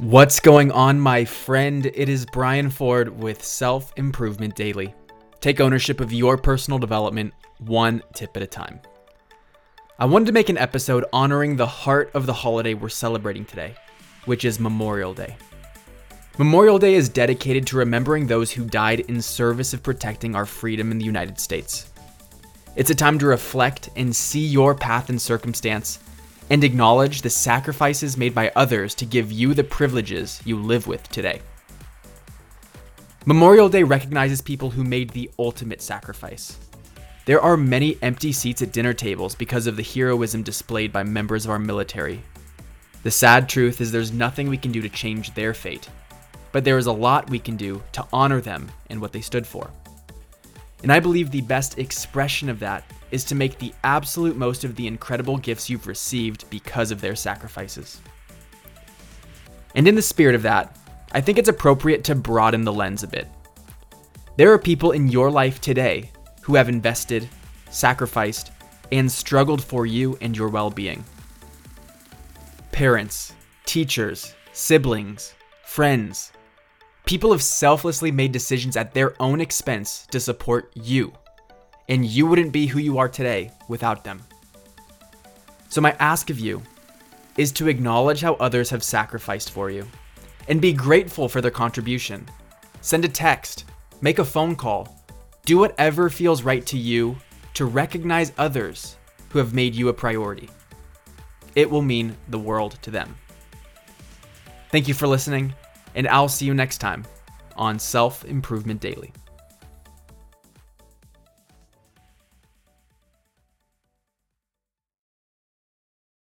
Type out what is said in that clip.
What's going on, my friend? It is Brian Ford with Self Improvement Daily. Take ownership of your personal development one tip at a time. I wanted to make an episode honoring the heart of the holiday we're celebrating today, which is Memorial Day. Memorial Day is dedicated to remembering those who died in service of protecting our freedom in the United States. It's a time to reflect and see your path and circumstance and acknowledge the sacrifices made by others to give you the privileges you live with today. Memorial Day recognizes people who made the ultimate sacrifice. There are many empty seats at dinner tables because of the heroism displayed by members of our military. The sad truth is there's nothing we can do to change their fate, but there is a lot we can do to honor them and what they stood for. And I believe the best expression of that is to make the absolute most of the incredible gifts you've received because of their sacrifices. And in the spirit of that, I think it's appropriate to broaden the lens a bit. There are people in your life today who have invested, sacrificed, and struggled for you and your well being. Parents, teachers, siblings, friends, People have selflessly made decisions at their own expense to support you, and you wouldn't be who you are today without them. So, my ask of you is to acknowledge how others have sacrificed for you and be grateful for their contribution. Send a text, make a phone call, do whatever feels right to you to recognize others who have made you a priority. It will mean the world to them. Thank you for listening and I'll see you next time on Self Improvement Daily.